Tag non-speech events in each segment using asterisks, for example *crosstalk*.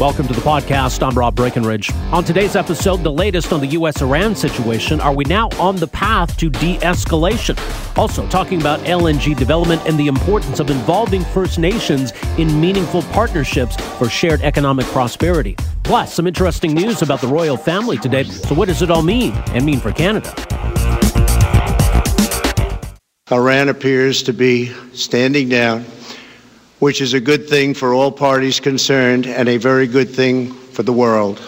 Welcome to the podcast. I'm Rob Breckenridge. On today's episode, the latest on the U.S. Iran situation. Are we now on the path to de escalation? Also, talking about LNG development and the importance of involving First Nations in meaningful partnerships for shared economic prosperity. Plus, some interesting news about the royal family today. So, what does it all mean and mean for Canada? Iran appears to be standing down which is a good thing for all parties concerned and a very good thing for the world.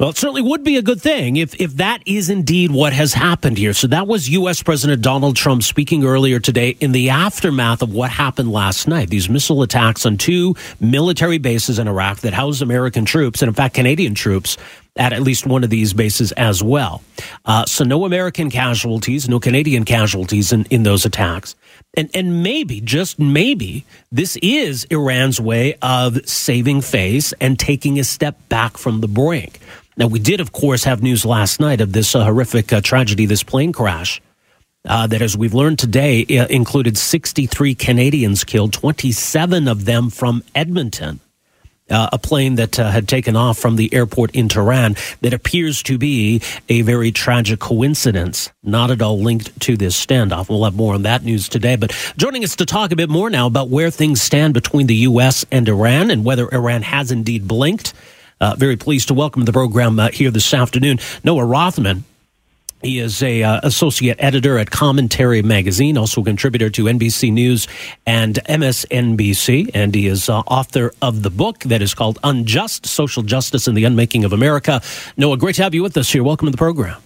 Well, it certainly would be a good thing if, if that is indeed what has happened here. So that was U.S. President Donald Trump speaking earlier today in the aftermath of what happened last night. These missile attacks on two military bases in Iraq that house American troops and, in fact, Canadian troops at at least one of these bases as well. Uh, so no American casualties, no Canadian casualties in, in those attacks. And, and maybe, just maybe, this is Iran's way of saving face and taking a step back from the brink. Now, we did, of course, have news last night of this uh, horrific uh, tragedy, this plane crash. Uh, that, as we've learned today, included 63 Canadians killed, 27 of them from Edmonton uh, a plane that uh, had taken off from the airport in Tehran that appears to be a very tragic coincidence, not at all linked to this standoff. We'll have more on that news today. But joining us to talk a bit more now about where things stand between the U.S. and Iran and whether Iran has indeed blinked. Uh, very pleased to welcome the program uh, here this afternoon. Noah Rothman he is a uh, associate editor at Commentary Magazine, also a contributor to NBC News and MSNBC, and he is uh, author of the book that is called Unjust Social Justice and the Unmaking of America. Noah, great to have you with us here. Welcome to the program.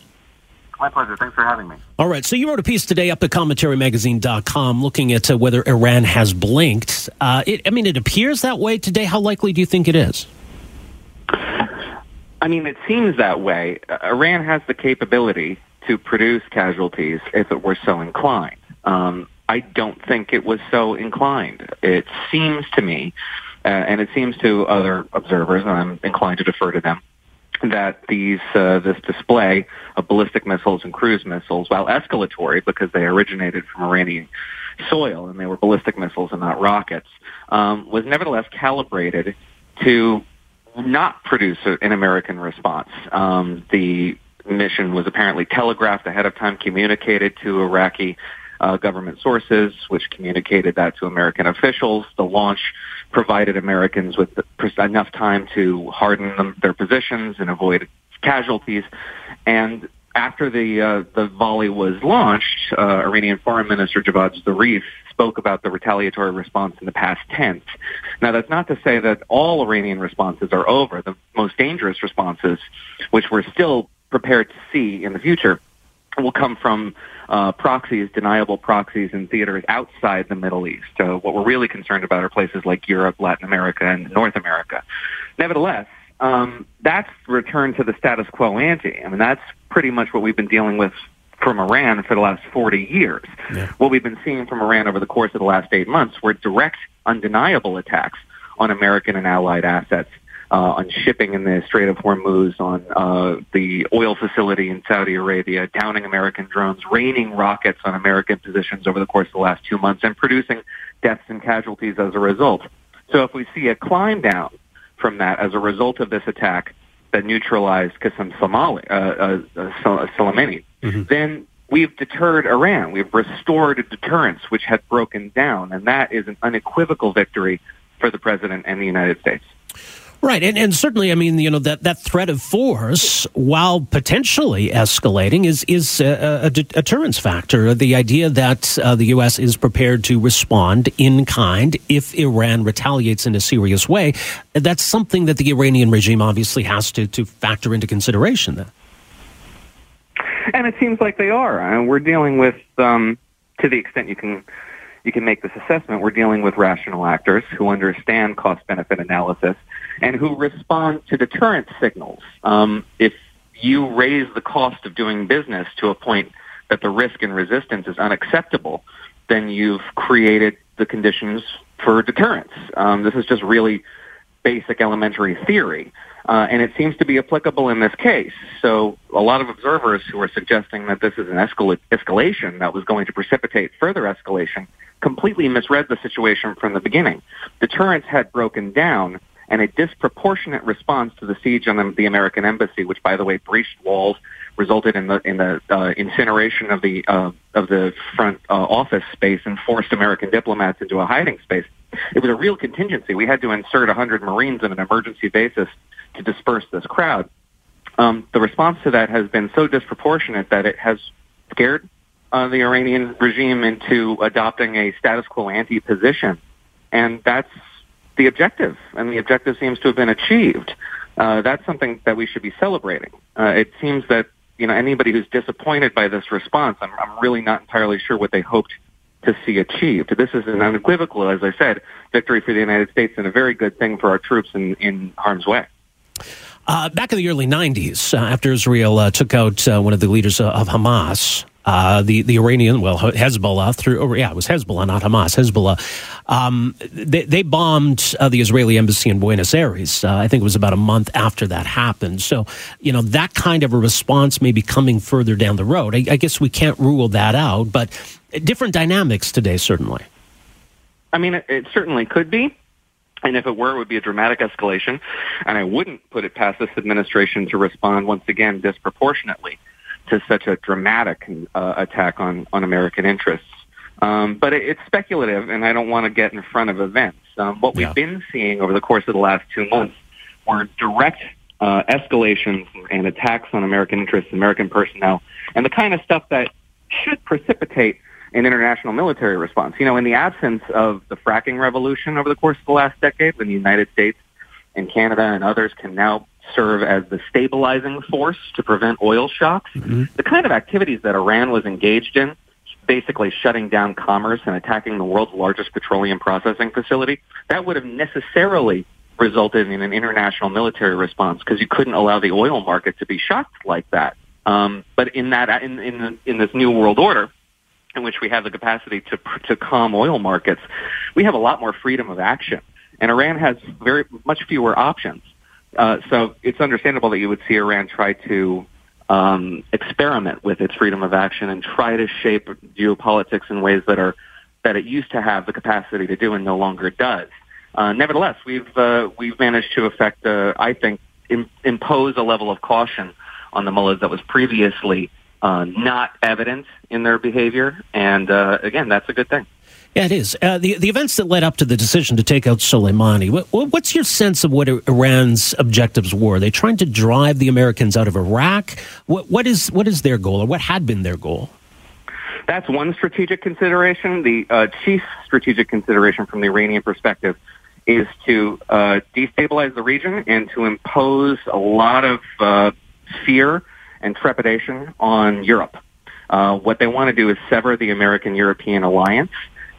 My pleasure. Thanks for having me. All right. So you wrote a piece today up at commentarymagazine.com looking at uh, whether Iran has blinked. Uh, it, I mean, it appears that way today. How likely do you think it is? I mean, it seems that way. Uh, Iran has the capability to produce casualties if it were so inclined. Um, I don't think it was so inclined. It seems to me, uh, and it seems to other observers, and I'm inclined to defer to them, that these uh, this display of ballistic missiles and cruise missiles, while escalatory because they originated from Iranian soil and they were ballistic missiles and not rockets, um, was nevertheless calibrated to not produce an American response. Um, the mission was apparently telegraphed ahead of time, communicated to Iraqi uh, government sources, which communicated that to American officials. The launch provided Americans with enough time to harden them, their positions and avoid casualties. And after the uh, the volley was launched, uh, Iranian Foreign Minister Javad Zarif spoke about the retaliatory response in the past tense. Now, that's not to say that all Iranian responses are over. The most dangerous responses, which we're still prepared to see in the future, will come from uh, proxies, deniable proxies in theaters outside the Middle East. So what we're really concerned about are places like Europe, Latin America, and North America. Nevertheless, um, that's returned to the status quo ante. I mean, that's pretty much what we've been dealing with from Iran for the last 40 years. Yeah. What we've been seeing from Iran over the course of the last eight months were direct, undeniable attacks on American and allied assets, uh, on shipping in the Strait of Hormuz, on uh, the oil facility in Saudi Arabia, downing American drones, raining rockets on American positions over the course of the last two months, and producing deaths and casualties as a result. So if we see a climb down from that as a result of this attack that neutralized Qasem Soleimani, uh, uh, Soleimani mm-hmm. then we've deterred Iran. We've restored a deterrence which had broken down, and that is an unequivocal victory for the president and the United States. Right, and, and certainly, I mean, you know, that, that threat of force, while potentially escalating, is is a, a, a deterrence factor. The idea that uh, the U.S. is prepared to respond in kind if Iran retaliates in a serious way, that's something that the Iranian regime obviously has to, to factor into consideration. Then. And it seems like they are. And we're dealing with, um, to the extent you can you can make this assessment, we're dealing with rational actors who understand cost-benefit analysis and who respond to deterrent signals. Um, if you raise the cost of doing business to a point that the risk and resistance is unacceptable, then you've created the conditions for deterrence. Um, this is just really basic elementary theory. Uh, and it seems to be applicable in this case. So a lot of observers who are suggesting that this is an escal- escalation that was going to precipitate further escalation completely misread the situation from the beginning. Deterrence had broken down and a disproportionate response to the siege on the, American embassy, which, by the way, breached walls, resulted in the in the uh, incineration of the uh, of the front uh, office space, and forced American diplomats into a hiding space. It was a real contingency. We had to insert 100 Marines on an emergency basis to disperse this crowd. Um, the response to that has been so disproportionate that it has scared uh, the Iranian regime into adopting a status quo ante position, and that's the objective, and the objective seems to have been achieved. Uh, that's something that we should be celebrating. Uh, it seems that you know anybody who's disappointed by this response, I'm, I'm really not entirely sure what they hoped to see achieved. This is an unequivocal, as I said, victory for the United States and a very good thing for our troops in, in harm's way. Uh, back in the early 90s, uh, after Israel uh, took out uh, one of the leaders of Hamas, uh, the the Iranian, well, Hezbollah through, or yeah, it was Hezbollah, not Hamas. Hezbollah, um, they, they bombed uh, the Israeli embassy in Buenos Aires. Uh, I think it was about a month after that happened. So, you know, that kind of a response may be coming further down the road. I, I guess we can't rule that out, but different dynamics today, certainly. I mean, it, it certainly could be. And if it were, it would be a dramatic escalation. And I wouldn't put it past this administration to respond once again disproportionately to such a dramatic uh, attack on, on American interests. Um, but it, it's speculative, and I don't want to get in front of events. Um, what we've been seeing over the course of the last two months were direct uh, escalations and attacks on American interests, American personnel, and the kind of stuff that should precipitate an international military response. You know, in the absence of the fracking revolution over the course of the last decade, when the United States and Canada and others can now serve as the stabilizing force to prevent oil shocks. Mm-hmm. The kind of activities that Iran was engaged in, basically shutting down commerce and attacking the world's largest petroleum processing facility, that would have necessarily resulted in an international military response because you couldn't allow the oil market to be shocked like that. Um, but in that, in, in, in this new world order, in which we have the capacity to to calm oil markets, we have a lot more freedom of action, and Iran has very much fewer options. Uh, so it's understandable that you would see Iran try to um, experiment with its freedom of action and try to shape geopolitics in ways that are that it used to have the capacity to do and no longer does. Uh, nevertheless, we've uh, we've managed to affect, uh, I think, Im- impose a level of caution on the mullahs that was previously uh, not evident in their behavior, and again, that's a good thing. Yeah, it is. Uh, the, the events that led up to the decision to take out Soleimani, what, what's your sense of what Iran's objectives were? Are they trying to drive the Americans out of Iraq? What, what, is, what is their goal, or what had been their goal? That's one strategic consideration. The uh, chief strategic consideration from the Iranian perspective is to uh, destabilize the region and to impose a lot of uh, fear and trepidation on Europe. Uh, what they want to do is sever the American-European alliance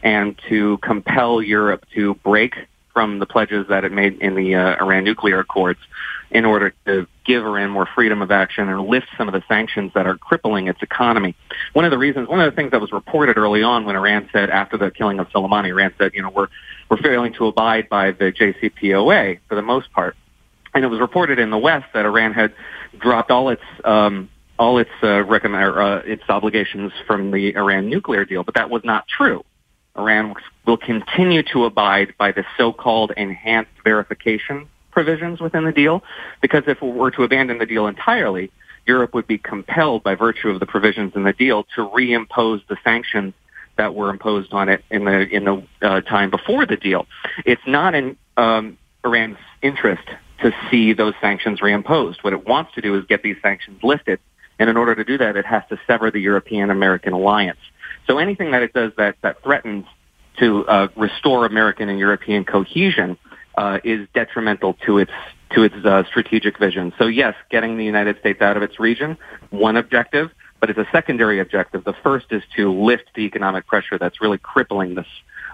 and to compel Europe to break from the pledges that it made in the uh, Iran nuclear accords in order to give Iran more freedom of action and lift some of the sanctions that are crippling its economy. One of the reasons, one of the things that was reported early on when Iran said after the killing of Soleimani, Iran said, you know, we're we're failing to abide by the JCPOA for the most part, and it was reported in the West that Iran had dropped all its um, all its uh, recommend, uh, its obligations from the Iran nuclear deal, but that was not true. Iran will continue to abide by the so-called enhanced verification provisions within the deal, because if we were to abandon the deal entirely, Europe would be compelled by virtue of the provisions in the deal to reimpose the sanctions that were imposed on it in the in the uh, time before the deal. It's not in um, Iran's interest to see those sanctions reimposed. What it wants to do is get these sanctions lifted, and in order to do that, it has to sever the European American alliance. So anything that it does that, that threatens to uh, restore American and European cohesion uh, is detrimental to its to its uh, strategic vision. So yes, getting the United States out of its region, one objective, but it's a secondary objective. The first is to lift the economic pressure that's really crippling this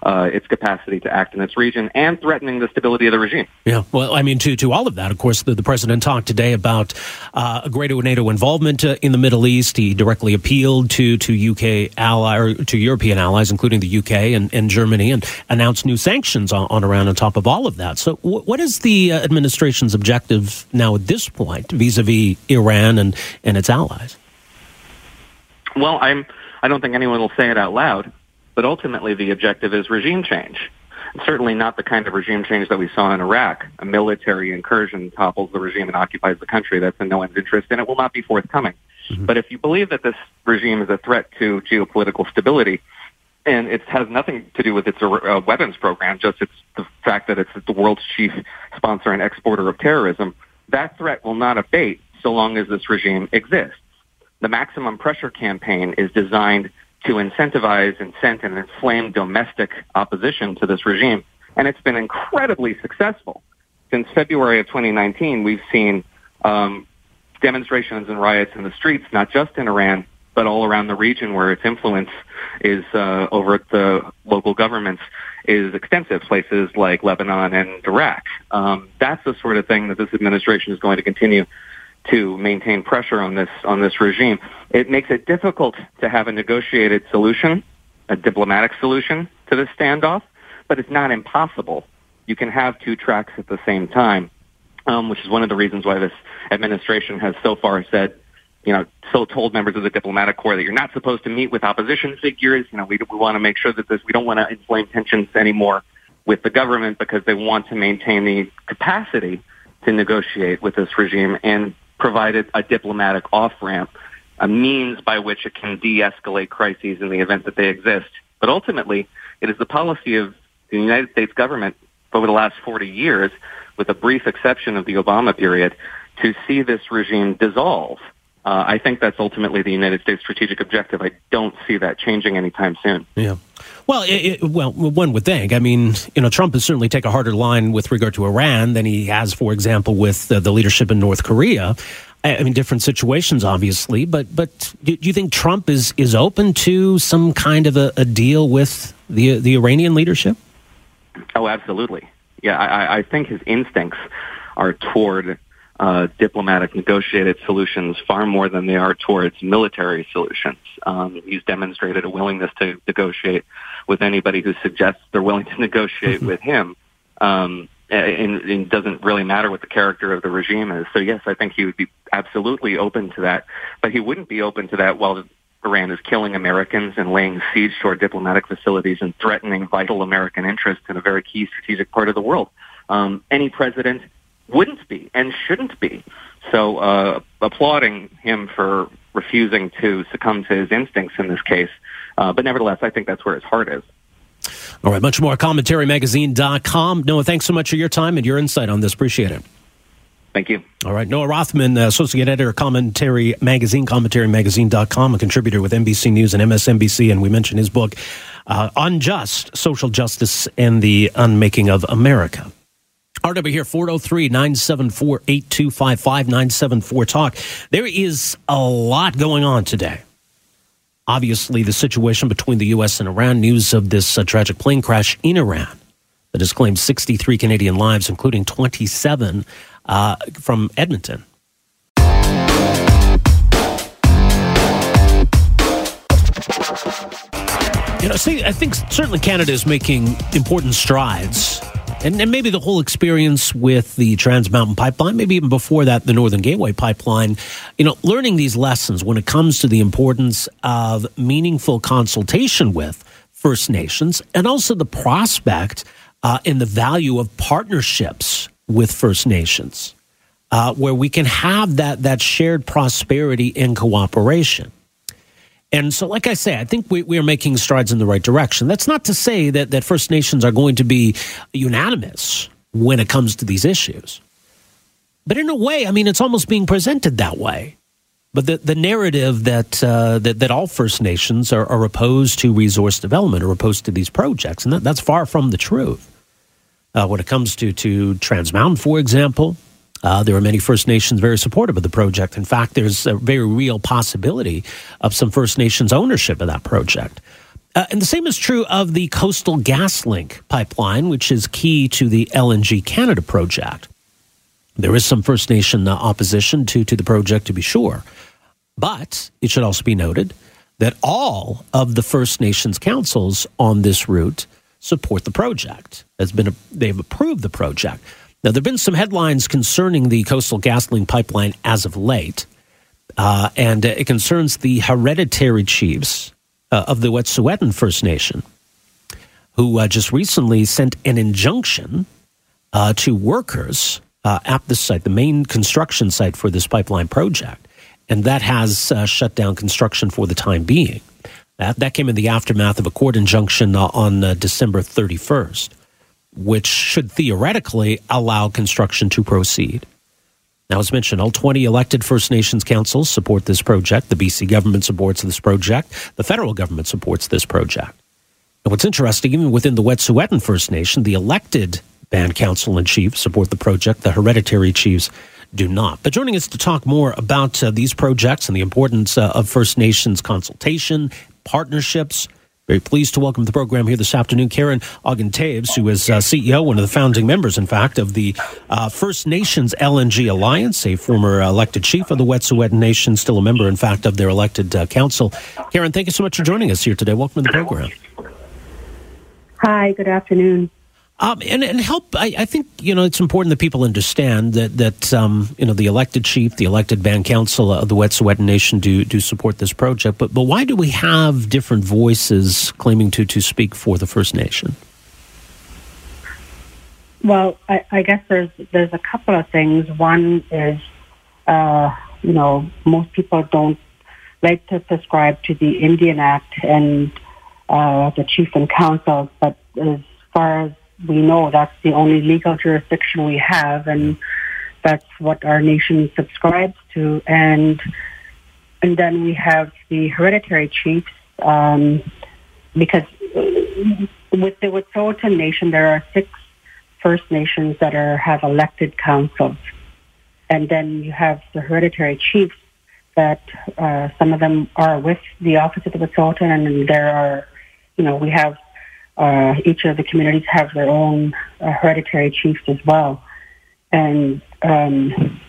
uh, its capacity to act in its region and threatening the stability of the regime. Yeah, well, I mean, to to all of that, of course, the, the president talked today about uh, a greater NATO involvement uh, in the Middle East. He directly appealed to to UK ally or to European allies, including the UK and, and Germany, and announced new sanctions on, on Iran on top of all of that. So, w- what is the uh, administration's objective now at this point vis-a-vis Iran and and its allies? Well, I'm. I don't think anyone will say it out loud, but ultimately the objective is regime change. certainly not the kind of regime change that we saw in Iraq. A military incursion topples the regime and occupies the country. That's in no one's interest, and it will not be forthcoming. Mm-hmm. But if you believe that this regime is a threat to geopolitical stability, and it has nothing to do with its uh, weapons program, just it's the fact that it's the world's chief sponsor and exporter of terrorism, that threat will not abate so long as this regime exists. The maximum pressure campaign is designed to incentivize, incent, and inflame domestic opposition to this regime. And it's been incredibly successful. Since February of 2019, we've seen um, demonstrations and riots in the streets, not just in Iran, but all around the region where its influence is uh, over the local governments is extensive, places like Lebanon and Iraq. Um, that's the sort of thing that this administration is going to continue to maintain pressure on this on this regime. It makes it difficult to have a negotiated solution, a diplomatic solution to this standoff, but it's not impossible. You can have two tracks at the same time, um, which is one of the reasons why this administration has so far said, you know, so told members of the diplomatic corps that you're not supposed to meet with opposition figures. You know, we, we want to make sure that this, we don't want to inflame tensions anymore with the government because they want to maintain the capacity to negotiate with this regime and provided a diplomatic off-ramp, a means by which it can de-escalate crises in the event that they exist. But ultimately, it is the policy of the United States government over the last 40 years, with a brief exception of the Obama period, to see this regime dissolve. Uh, I think that's ultimately the United States strategic objective. I don't see that changing anytime soon. Yeah. Well, it, it, well, one would think. I mean, you know, Trump has certainly taken a harder line with regard to Iran than he has, for example, with uh, the leadership in North Korea. I mean, different situations, obviously, but but do you think Trump is is open to some kind of a, a deal with the the Iranian leadership? Oh, absolutely. Yeah, I, I think his instincts are toward uh, diplomatic negotiated solutions far more than they are towards military solutions. Um, he's demonstrated a willingness to negotiate with anybody who suggests they're willing to *laughs* negotiate with him. Um, and, it doesn't really matter what the character of the regime is. So yes, I think he would be absolutely open to that, but he wouldn't be open to that while Iran is killing Americans and laying siege to our diplomatic facilities and threatening vital American interests in a very key strategic part of the world. Um, any president wouldn't be and shouldn't be. So uh, applauding him for refusing to succumb to his instincts in this case. Uh, but nevertheless, I think that's where his heart is. All right, much more commentarymagazine.com. Noah, thanks so much for your time and your insight on this. Appreciate it. Thank you. All right. Noah Rothman, uh, Associate Editor, Commentary Magazine, commentarymagazine.com, a contributor with NBC News and MSNBC. And we mentioned his book, uh, Unjust Social Justice and the Unmaking of America. RW here, 403 974 8255 974 Talk. There is a lot going on today. Obviously, the situation between the U.S. and Iran, news of this uh, tragic plane crash in Iran that has claimed 63 Canadian lives, including 27 uh, from Edmonton. You know, see, I think certainly Canada is making important strides and, and maybe the whole experience with the Trans Mountain Pipeline, maybe even before that, the Northern Gateway Pipeline, you know, learning these lessons when it comes to the importance of meaningful consultation with First Nations and also the prospect uh, and the value of partnerships with First Nations, uh, where we can have that, that shared prosperity and cooperation. And so, like I say, I think we, we are making strides in the right direction. That's not to say that, that First Nations are going to be unanimous when it comes to these issues. But in a way, I mean, it's almost being presented that way. But the, the narrative that, uh, that, that all First Nations are, are opposed to resource development or opposed to these projects, and that, that's far from the truth. Uh, when it comes to, to Trans Mountain, for example, uh, there are many First Nations very supportive of the project. In fact, there's a very real possibility of some First Nations ownership of that project. Uh, and the same is true of the Coastal GasLink pipeline, which is key to the LNG Canada project. There is some First Nation uh, opposition to, to the project, to be sure. But it should also be noted that all of the First Nations councils on this route support the project. Has been a, they've approved the project. Now there have been some headlines concerning the Coastal GasLink pipeline as of late, uh, and it concerns the hereditary chiefs uh, of the Wet'suwet'en First Nation, who uh, just recently sent an injunction uh, to workers uh, at the site, the main construction site for this pipeline project, and that has uh, shut down construction for the time being. That, that came in the aftermath of a court injunction on December 31st, which should theoretically allow construction to proceed. Now, as mentioned, all 20 elected First Nations councils support this project. The BC government supports this project. The federal government supports this project. And what's interesting, even within the Wet'suwet'en First Nation, the elected band council and chief support the project. The hereditary chiefs do not. But joining us to talk more about uh, these projects and the importance uh, of First Nations consultation, partnerships, very pleased to welcome to the program here this afternoon Karen Ogden-Toews, who is uh, CEO, one of the founding members, in fact, of the uh, First Nations LNG Alliance, a former elected chief of the Wet'suwet'en Nation, still a member, in fact, of their elected uh, council. Karen, thank you so much for joining us here today. Welcome to the program. Hi, good afternoon. Um, and, and help, I, I, think, you know, it's important that people understand that, that um, you know, the elected chief, the elected band council of the Wet'suwet'en Nation do, do support this project. But, but why do we have different voices claiming to, to speak for the First Nation? Well, I, I guess there's, there's a couple of things. One is, uh, you know, most people don't like to subscribe to the Indian Act and uh, the chief and council, but as far as we know that's the only legal jurisdiction we have, and that's what our nation subscribes to. And and then we have the hereditary chiefs, um, because with the Wet'suwet'en Nation, there are six First Nations that are have elected councils, and then you have the hereditary chiefs that uh, some of them are with the office of the Wet'suwet'en, and there are, you know, we have uh, each of the communities have their own uh, hereditary chiefs as well. And, um,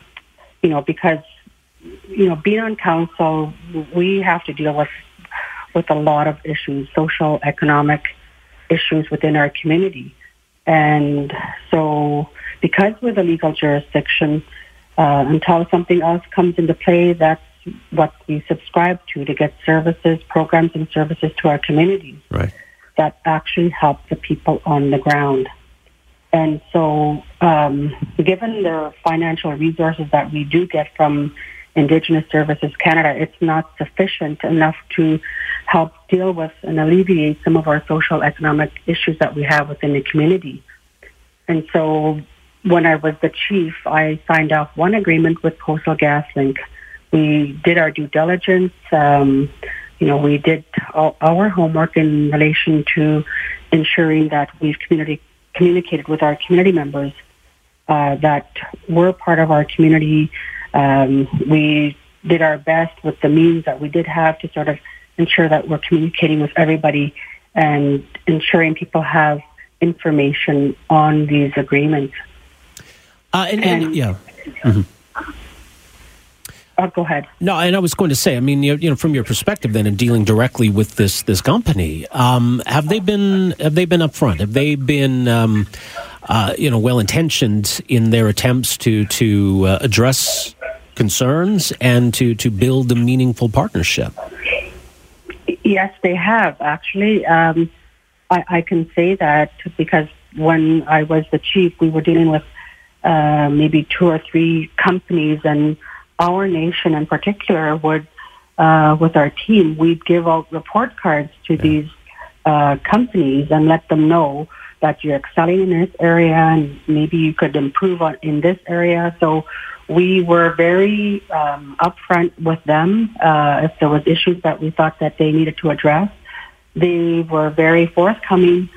you know, because, you know, being on council, we have to deal with, with a lot of issues, social, economic issues within our community. And so because we're the legal jurisdiction, uh, until something else comes into play, that's what we subscribe to to get services, programs and services to our communities. Right that actually help the people on the ground. And so, um, given the financial resources that we do get from Indigenous Services Canada, it's not sufficient enough to help deal with and alleviate some of our social economic issues that we have within the community. And so, when I was the chief, I signed off one agreement with Coastal GasLink. We did our due diligence. Um, you know, we did our homework in relation to ensuring that we've community, communicated with our community members uh, that were part of our community. Um, we did our best with the means that we did have to sort of ensure that we're communicating with everybody and ensuring people have information on these agreements. Uh, and, and, and, yeah. Mm-hmm. Oh, go ahead. No, and I was going to say, I mean, you know, from your perspective, then, in dealing directly with this this company, um, have they been have they been upfront? Have they been, um, uh, you know, well intentioned in their attempts to to uh, address concerns and to to build a meaningful partnership? Yes, they have actually. Um, I, I, can say that because when I was the chief, we were dealing with uh, maybe two or three companies and our nation in particular would, uh, with our team, we'd give out report cards to yeah. these uh, companies and let them know that you're excelling in this area and maybe you could improve on in this area. So we were very um, upfront with them uh, if there was issues that we thought that they needed to address. They were very forthcoming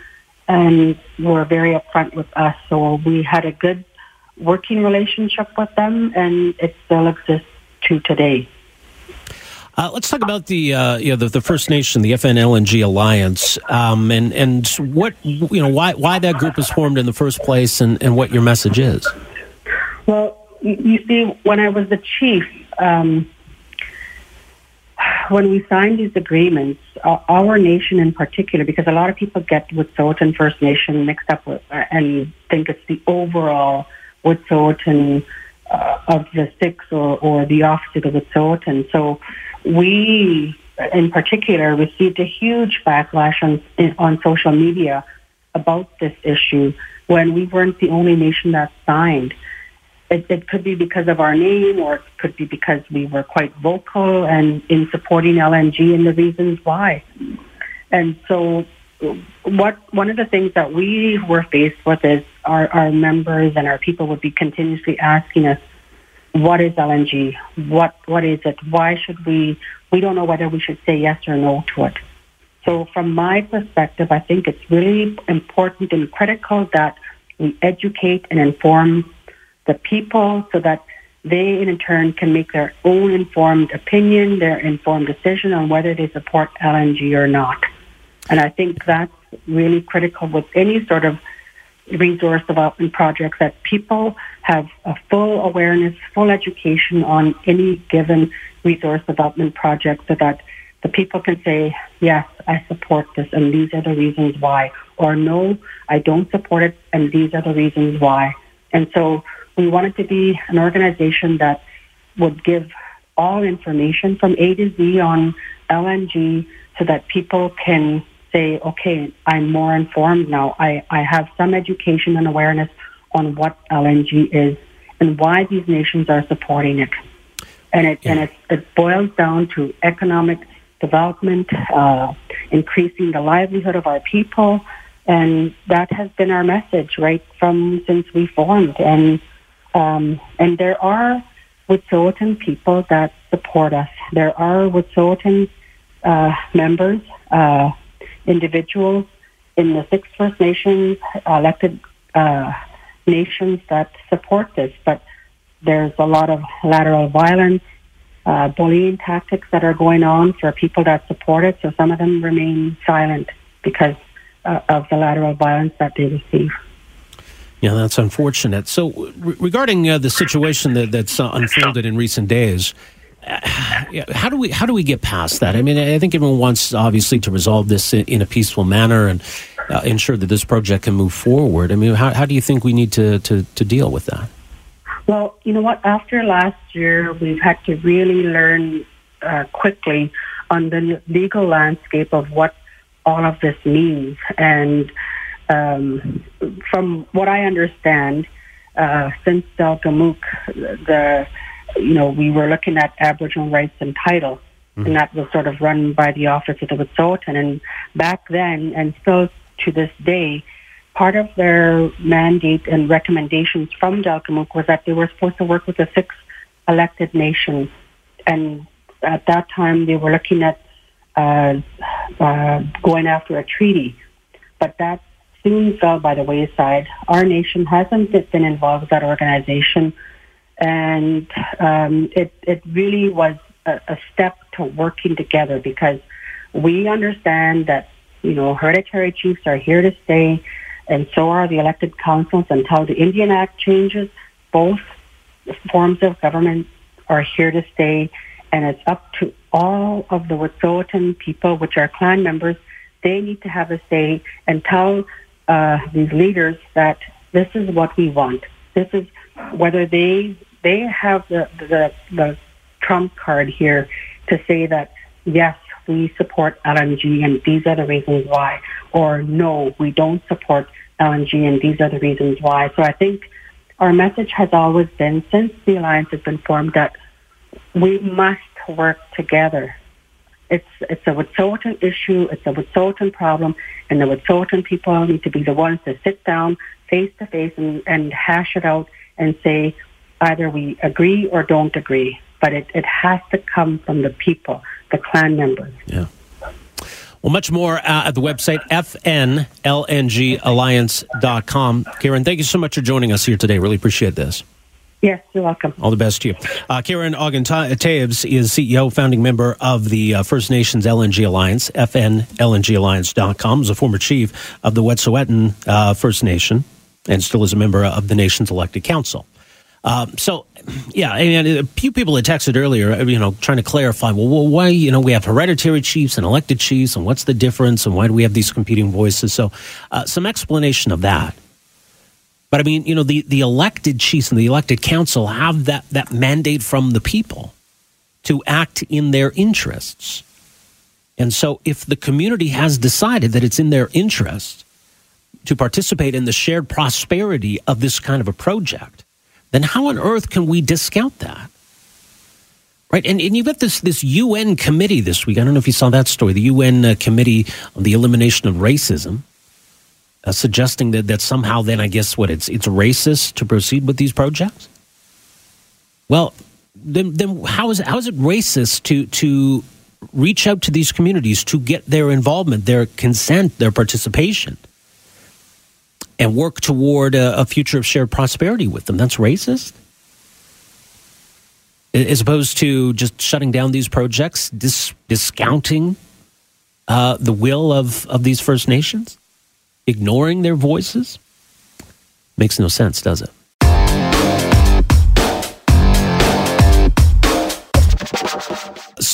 and were very upfront with us. So we had a good working relationship with them, and it still exists to today. Uh, let's talk about the, uh, you know, the, the First Nation, the FNLNG Alliance, um, and and what you know why why that group was formed in the first place, and, and what your message is. Well, you see, when I was the chief, um, when we signed these agreements, uh, our nation in particular, because a lot of people get Wet'suwet'en First Nation mixed up with, uh, and think it's the overall Wet'suwet'en uh, of the six or, or the opposite of Wet'suwet'en. So we, in particular, received a huge backlash on, on social media about this issue when we weren't the only nation that signed. It, it, could be because of our name, or it could be because we were quite vocal and in supporting LNG and the reasons why. And so, what one of the things that we were faced with is our, our members and our people would be continuously asking us, what is LNG? What what is it? Why should we? We don't know whether we should say yes or no to it. So, from my perspective, I think it's really important and critical that we educate and inform the people so that they, in turn, can make their own informed opinion, their informed decision on whether they support LNG or not. And I think that's really critical with any sort of resource development projects that people have a full awareness, full education on any given resource development project so that the people can say, yes, I support this and these are the reasons why, or no, I don't support it and these are the reasons why. And so we wanted to be an organization that would give all information from A to Z on LNG so that people can say, okay, I'm more informed now. I, I have some education and awareness on what LNG is and why these nations are supporting it. And it, yeah. and it, it boils down to economic development, uh, increasing the livelihood of our people. And that has been our message right from since we formed. And, um, and there are Wet'suwet'en people that support us. There are Wet'suwet'en uh, members uh, individuals in the six First Nations elected uh, nations that support this, but there's a lot of lateral violence, uh, bullying tactics that are going on for people that support it. So some of them remain silent because uh, of the lateral violence that they receive. Yeah, that's unfortunate. So, re- regarding uh, the situation that, that's uh, unfolded in recent days, *sighs* how do we how do we get past that? I mean, I think everyone wants obviously to resolve this in, in a peaceful manner and uh, ensure that this project can move forward. I mean, how, how do you think we need to, to, to deal with that? Well, you know what? After last year, we've had to really learn uh, quickly on the legal landscape of what all of this means. And um, from what I understand, uh, since Delgamuukw, the you know, we were looking at Aboriginal rights and title, mm-hmm. and that was sort of run by the Office of the Wet'suwet'en. And back then, and still to this day, part of their mandate and recommendations from Delgamuukw was that they were supposed to work with the six elected nations. And at that time, they were looking at uh, uh, going after a treaty. But that soon fell by the wayside. Our nation hasn't been involved with that organization and um, it it really was a, a step to working together because we understand that you know hereditary chiefs are here to stay, and so are the elected councils until the Indian Act changes. Both forms of government are here to stay, and it's up to all of the Wet'suwet'en people, which are clan members. They need to have a say and tell uh, these leaders that this is what we want. This is whether they they have the, the, the trump card here to say that, yes, we support LNG and these are the reasons why, or no, we don't support LNG and these are the reasons why. So I think our message has always been, since the alliance has been formed, that we must work together. It's it's a Wet'suwet'en issue, it's a Wet'suwet'en problem, and the Wet'suwet'en people need to be the ones to sit down face to face and, and hash it out and say, either we agree or don't agree, but it, it has to come from the people, the clan members. Yeah. Well, much more uh, at the website, fnlngalliance.com. Karen, thank you so much for joining us here today. Really appreciate this. Yes, you're welcome. All the best to you. Uh, Karen Ogden-Toews is CEO, founding member of the uh, First Nations LNG Alliance, FNLNGalliance.com. Is a former chief of the Wet'suwet'en uh, First Nation and still is a member of the nation's elected council. Uh, so, yeah, mean, a few people had texted earlier, you know, trying to clarify, well, well, why, you know, we have hereditary chiefs and elected chiefs, and what's the difference, and why do we have these competing voices? So, uh, some explanation of that. But I mean, you know, the, the elected chiefs and the elected council have that, that mandate from the people to act in their interests. And so, if the community has decided that it's in their interest to participate in the shared prosperity of this kind of a project, then how on earth can we discount that? Right, and, and you've got this this UN committee this week. I don't know if you saw that story. The UN uh, Committee on the Elimination of Racism uh, suggesting that, that somehow then I guess what it's it's racist to proceed with these projects. Well, then then how is how is it racist to to reach out to these communities to get their involvement, their consent, their participation, and work toward a, a future of shared prosperity with them? That's racist as opposed to just shutting down these projects, dis- discounting uh, the will of, of these First Nations? ignoring their voices? Makes no sense, does it?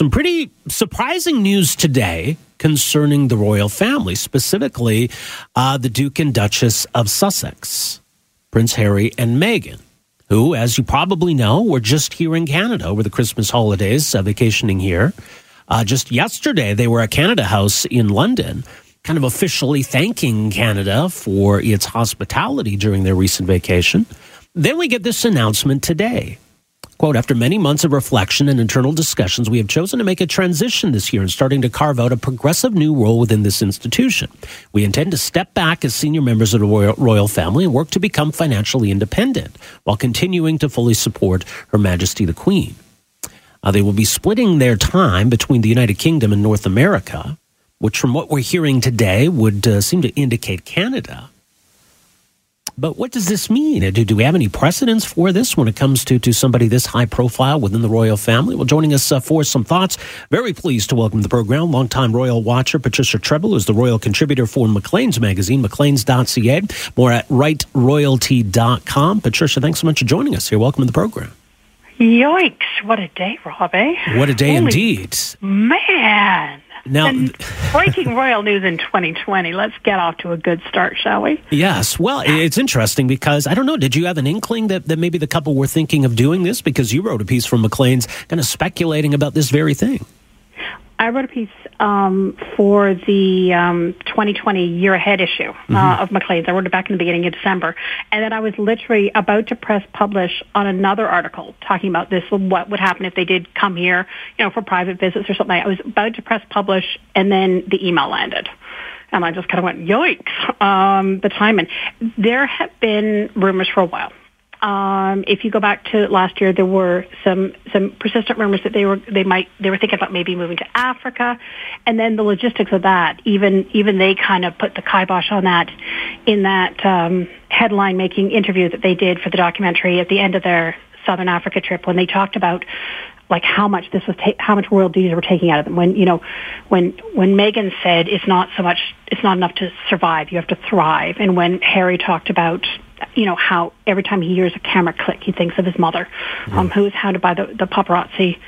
Some pretty surprising news today concerning the royal family, specifically uh, the Duke and Duchess of Sussex, Prince Harry and Meghan, who, as you probably know, were just here in Canada over the Christmas holidays, uh, vacationing here. Uh, just yesterday, they were at Canada House in London kind of officially thanking Canada for its hospitality during their recent vacation. Then we get this announcement today. Quote, after many months of reflection and internal discussions, we have chosen to make a transition this year and starting to carve out a progressive new role within this institution. We intend to step back as senior members of the royal, royal family and work to become financially independent while continuing to fully support Her Majesty the Queen. Uh, they will be splitting their time between the United Kingdom and North America which from what we're hearing today would uh, seem to indicate Canada. But what does this mean? Do, do we have any precedents for this when it comes to, to somebody this high profile within the royal family? Well, joining us uh, for some thoughts, very pleased to welcome to the program longtime royal watcher Patricia Treble, is the royal contributor for Maclean's magazine, macleans.ca, more at writeroyalty.com. Patricia, thanks so much for joining us here. Welcome to the program. Yikes, what a day, Rob, eh? What a day Holy indeed. Man. Now, and *laughs* breaking royal news in 2020. Let's get off to a good start, shall we? Yes. Well, it's interesting because I don't know. Did you have an inkling that, that maybe the couple were thinking of doing this? Because you wrote a piece from Maclean's kind of speculating about this very thing. I wrote a piece um, for the um, 2020 year ahead issue uh, mm-hmm. of Maclean's. I wrote it back in the beginning of December, and then I was literally about to press publish on another article talking about this. What would happen if they did come here, you know, for private visits or something? I was about to press publish, and then the email landed. And I just kind of went, yikes, um, the timing. There have been rumors for a while um, if you go back to last year, there were some some persistent rumors that they were they might they were thinking about maybe moving to Africa, and then the logistics of that. Even even they kind of put the kibosh on that in that um, headline making interview that they did for the documentary at the end of their Southern Africa trip when they talked about like how much this was ta- how much royalties were taking out of them when you know when when Meghan said it's not so much it's not enough to survive you have to thrive and when Harry talked about you know, how every time he hears a camera click, he thinks of his mother, yeah. um, who was hounded by the, the paparazzi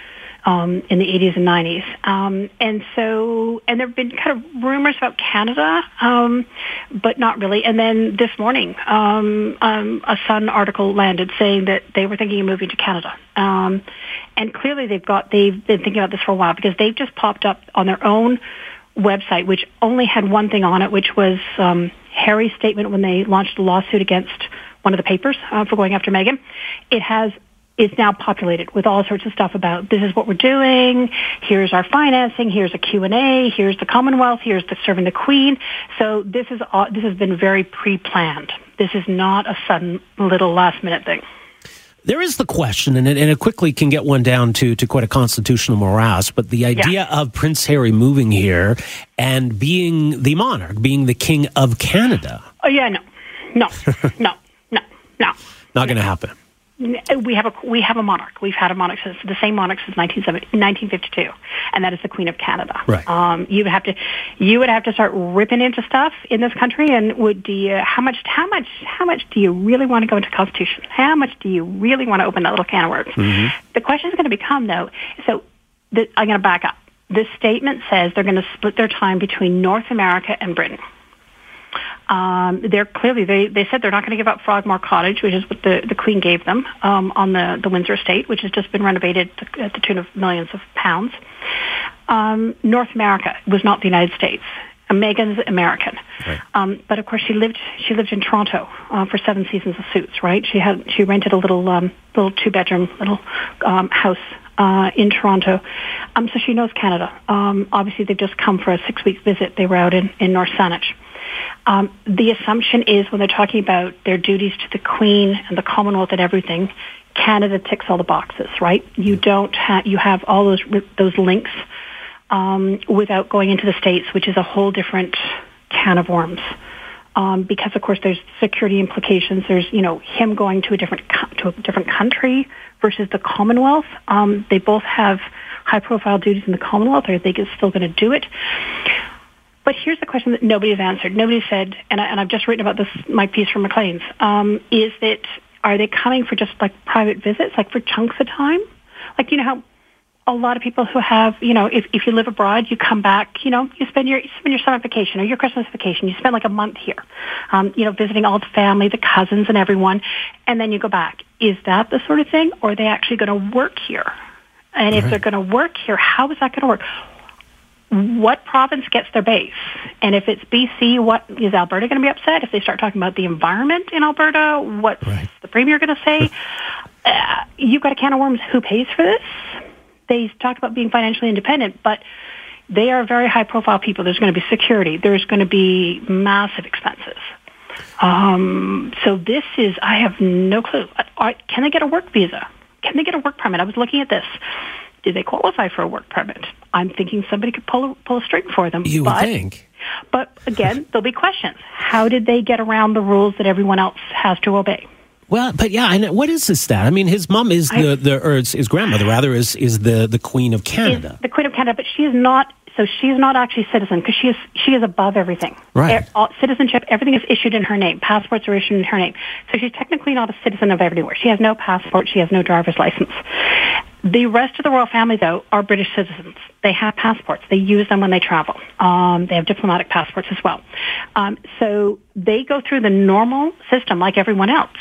um, in the 80s and 90s. Um, and so, and there have been kind of rumors about Canada, um, but not really. And then this morning, um, um, a Sun article landed saying that they were thinking of moving to Canada. Um, and clearly they've got, they've been thinking about this for a while because they've just popped up on their own website, which only had one thing on it, which was um, Harry's statement when they launched a lawsuit against one of the papers uh, for going after Meghan. It has it's now populated with all sorts of stuff about this is what we're doing. Here's our financing. Here's a Q&A. Here's the Commonwealth. Here's the serving the Queen. So this is all, this has been very pre-planned. This is not a sudden little last minute thing. There is the question, and it, and it quickly can get one down to, to quite a constitutional morass, but the idea yeah. of Prince Harry moving here and being the monarch, being the king of Canada. Oh, yeah, no. No, no, no, no. Not going to happen. We have a we have a monarch. We've had a monarch since the same monarch since 1952, and that is the Queen of Canada. Right. Um, you would have to you would have to start ripping into stuff in this country, and would do you how much how much how much do you really want to go into the Constitution? How much do you really want to open that little can of worms? Mm-hmm. The question is going to become though. So the, I'm going to back up. This statement says they're going to split their time between North America and Britain. Um, they're clearly they, they said they're not going to give up Frogmore Cottage, which is what the, the Queen gave them um, on the, the Windsor estate, which has just been renovated at the tune of millions of pounds. Um, North America was not the United States. Meghan's American, Right. um, but of course she lived she lived in Toronto uh, for seven seasons of Suits. Right? She had she rented a little um, little two bedroom little um, house uh, in Toronto, um, so she knows Canada. Um, obviously, they've just come for a six week visit. They were out in in North Saanich. Um, the assumption is when they're talking about their duties to the Queen and the Commonwealth and everything, Canada ticks all the boxes, right? You don't have you have all those those links um, without going into the states, which is a whole different can of worms. Um, because of course there's security implications. There's you know him going to a different co- to a different country versus the Commonwealth. Um, they both have high profile duties in the Commonwealth. Are they still going to do it? But here's the question that nobody has answered. Nobody said, and, I, and I've just written about this, my piece from Maclean's, um, is that are they coming for just like private visits, like for chunks of time? Like, you know how a lot of people who have, you know, if, if you live abroad, you come back, you know, you spend your, you spend your summer vacation or your Christmas vacation. You spend like a month here, um, you know, visiting all the family, the cousins and everyone, and then you go back. Is that the sort of thing? Or are they actually going to work here? And if they're going to work here, how is that going to work? What province gets their base? And if it's BC, what is Alberta going to be upset if they start talking about the environment in Alberta? What's Right. the premier going to say? uh, you've got a can of worms. Who pays for this? They talk about being financially independent, but they are very high profile people. There's going to be security. There's going to be massive expenses. Um, so this is, I have no clue. Can they get a work visa? Can they get a work permit? I was looking at this. Do they qualify for a work permit? I'm thinking somebody could pull a, pull a string for them. You would but, think. But again, *laughs* there'll be questions. How did they get around the rules that everyone else has to obey? Well, but yeah, and what is this stat? I mean, his mom is I- the, the or his, grandmother rather is is the the Queen of Canada. the Queen of Canada, but she is not. So she's not actually citizen because she is she is above everything. Right. All- citizenship, everything is issued in her name. Passports are issued in her name. So she's technically not a citizen of everywhere. She has no passport. She has no driver's license. The rest of the royal family, though, are British citizens. They have passports. They use them when they travel. Um, they have diplomatic passports as well. Um, so they go through the normal system like everyone else.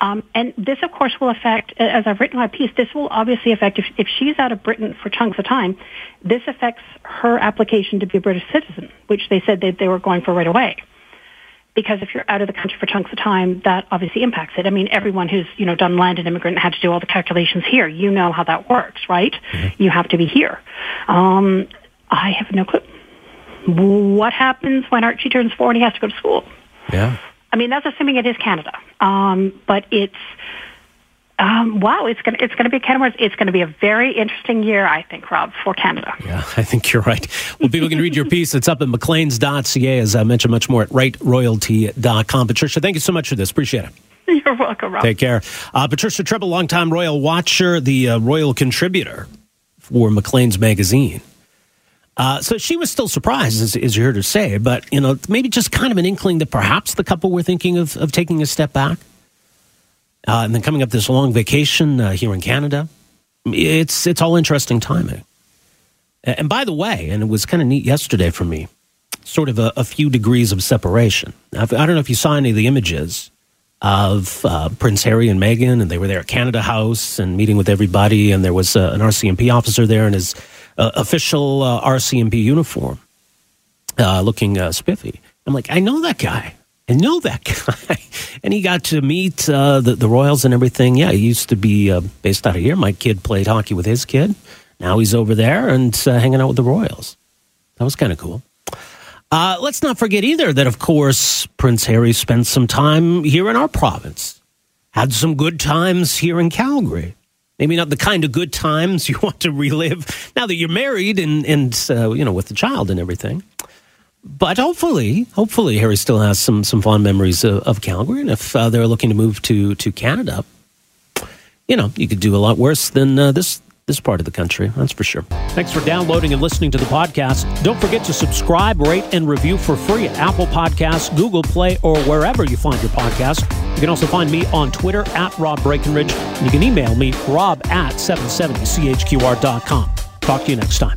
Um, and this, of course, will affect, as I've written my piece, this will obviously affect, if, if she's out of Britain for chunks of time, this affects her application to be a British citizen, which they said that they were going for right away. Because if you're out of the country for chunks of time, that obviously impacts it. I mean, everyone who's, you know, done landed immigrant and had to do all the calculations here, you know how that works, right? You have to be here. Um, I have no clue. What happens when Archie turns four and he has to go to school? Yeah. I mean, that's assuming it is Canada. Um, but it's um, wow, it's going to it's going to be a can of worms. It's going to be a very interesting year, I think, Rob, for Canada. Yeah, *laughs* I think you're right. Well, people can read your piece. It's up at macleans.ca, as I mentioned, much more at writeroyalty.com. Patricia, thank you so much for this. Appreciate it. *laughs* You're welcome, Rob. Take care. Uh, Patricia Treble, longtime royal watcher, the uh, royal contributor for Maclean's magazine. Uh, so she was still surprised, as, as you heard her say, but you know, maybe just kind of an inkling that perhaps the couple were thinking of, of taking a step back, uh, and then coming up this long vacation uh, here in Canada. It's it's all interesting timing. And by the way, and it was kind of neat yesterday for me, sort of a, a few degrees of separation. I don't know if you saw any of the images of uh, Prince Harry and Meghan, and they were there at Canada House and meeting with everybody, and there was uh, an RCMP officer there in his uh, official uh, RCMP uniform, looking spiffy. I'm like, I know that guy. I know that *laughs* guy. and he got to meet uh, the, the Royals and everything. Yeah, he used to be uh, based out of here. My kid played hockey with his kid. Now he's over there and uh, hanging out with the Royals. That was kind of cool. Uh, let's not forget either that, of course, Prince Harry spent some time here in our province, had some good times here in Calgary. Maybe not the kind of good times *laughs* you want to relive now that you're married and, and uh, you know, with the child and everything. But hopefully, hopefully, Harry still has some some fond memories of, of Calgary, and if uh, they're looking to move to to Canada, you know, you could do a lot worse than uh, this this part of the country. That's for sure. Thanks for downloading and listening to the podcast. Don't forget to subscribe, rate, and review for free at Apple Podcasts, Google Play, or wherever you find your podcast. You can also find me on Twitter at Rob Breckenridge. You can email me, rob at 770chqr.com. Talk to you next time.